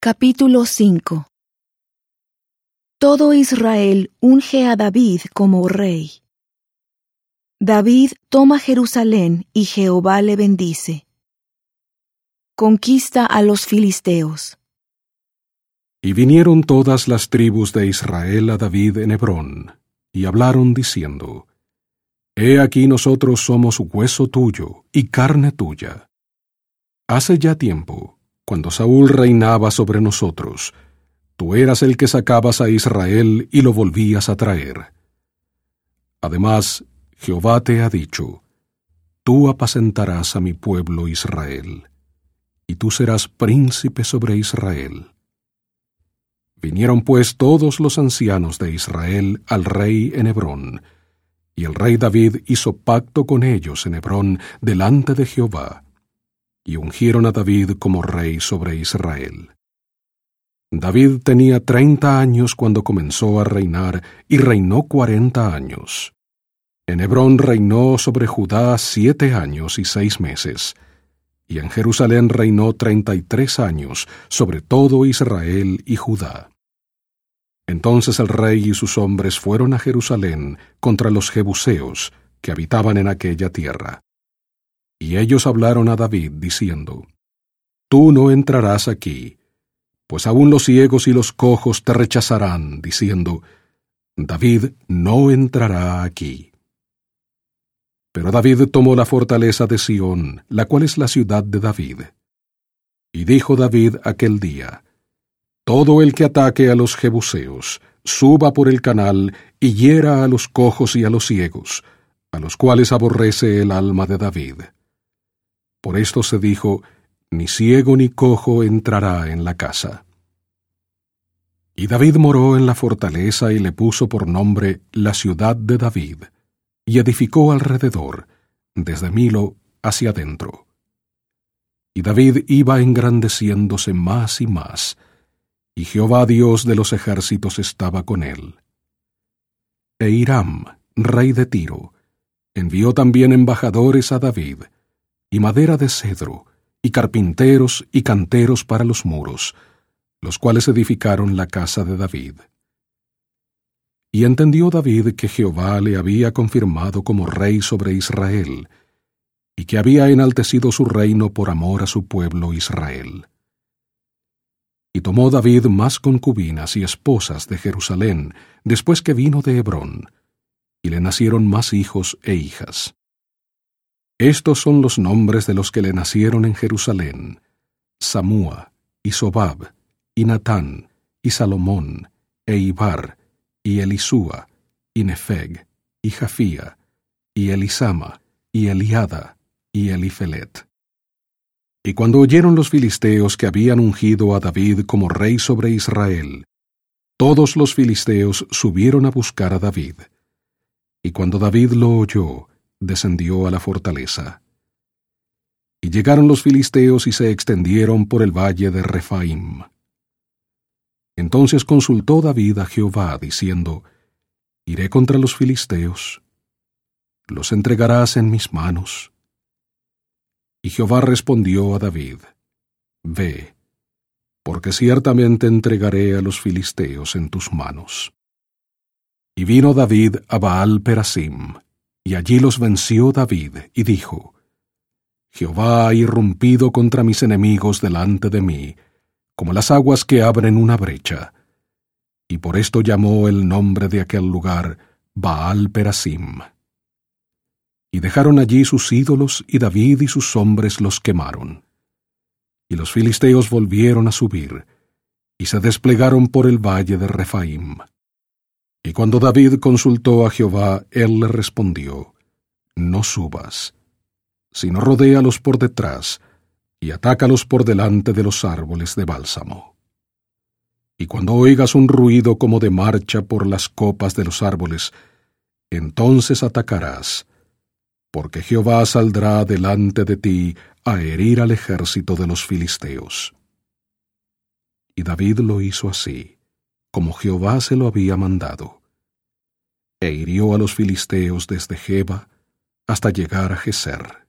Capítulo 5 Todo Israel unge a David como rey. David toma Jerusalén y Jehová le bendice. Conquista a los filisteos. Y vinieron todas las tribus de Israel a David en Hebrón, y hablaron diciendo, He aquí nosotros somos hueso tuyo y carne tuya. Hace ya tiempo, cuando Saúl reinaba sobre nosotros, tú eras el que sacabas a Israel y lo volvías a traer. Además, Jehová te ha dicho, Tú apacentarás a mi pueblo Israel y tú serás príncipe sobre Israel. Vinieron pues todos los ancianos de Israel al rey en Hebrón, y el rey David hizo pacto con ellos en Hebrón delante de Jehová, y ungieron a David como rey sobre Israel. David tenía treinta años cuando comenzó a reinar, y reinó cuarenta años. En Hebrón reinó sobre Judá siete años y seis meses, y en Jerusalén reinó treinta y tres años sobre todo Israel y Judá. Entonces el rey y sus hombres fueron a Jerusalén contra los jebuseos que habitaban en aquella tierra. Y ellos hablaron a David diciendo, Tú no entrarás aquí, pues aún los ciegos y los cojos te rechazarán, diciendo, David no entrará aquí. Pero David tomó la fortaleza de Sión, la cual es la ciudad de David. Y dijo David aquel día, Todo el que ataque a los jebuseos, suba por el canal y hiera a los cojos y a los ciegos, a los cuales aborrece el alma de David. Por esto se dijo, Ni ciego ni cojo entrará en la casa. Y David moró en la fortaleza y le puso por nombre la ciudad de David y edificó alrededor, desde Milo hacia adentro. Y David iba engrandeciéndose más y más, y Jehová Dios de los ejércitos estaba con él. E Hiram, rey de Tiro, envió también embajadores a David, y madera de cedro, y carpinteros y canteros para los muros, los cuales edificaron la casa de David. Y entendió David que Jehová le había confirmado como rey sobre Israel, y que había enaltecido su reino por amor a su pueblo Israel. Y tomó David más concubinas y esposas de Jerusalén después que vino de Hebrón, y le nacieron más hijos e hijas. Estos son los nombres de los que le nacieron en Jerusalén, Samúa, y Sobab, y Natán, y Salomón, e Ibar, y Elisúa, y Nefeg, y Jafía, y Elisama, y Eliada, y Elifelet. Y cuando oyeron los filisteos que habían ungido a David como rey sobre Israel, todos los filisteos subieron a buscar a David. Y cuando David lo oyó, descendió a la fortaleza. Y llegaron los filisteos y se extendieron por el valle de Rephaim. Entonces consultó David a Jehová, diciendo, Iré contra los filisteos, los entregarás en mis manos. Y Jehová respondió a David, Ve, porque ciertamente entregaré a los filisteos en tus manos. Y vino David a Baal Perasim, y allí los venció David, y dijo, Jehová ha irrumpido contra mis enemigos delante de mí, como las aguas que abren una brecha. Y por esto llamó el nombre de aquel lugar Baal Perasim. Y dejaron allí sus ídolos, y David y sus hombres los quemaron. Y los filisteos volvieron a subir, y se desplegaron por el valle de Rephaim. Y cuando David consultó a Jehová, él le respondió, No subas, sino rodéalos por detrás, y atácalos por delante de los árboles de bálsamo. Y cuando oigas un ruido como de marcha por las copas de los árboles, entonces atacarás, porque Jehová saldrá delante de ti a herir al ejército de los filisteos. Y David lo hizo así, como Jehová se lo había mandado, e hirió a los filisteos desde Jeba hasta llegar a Geser.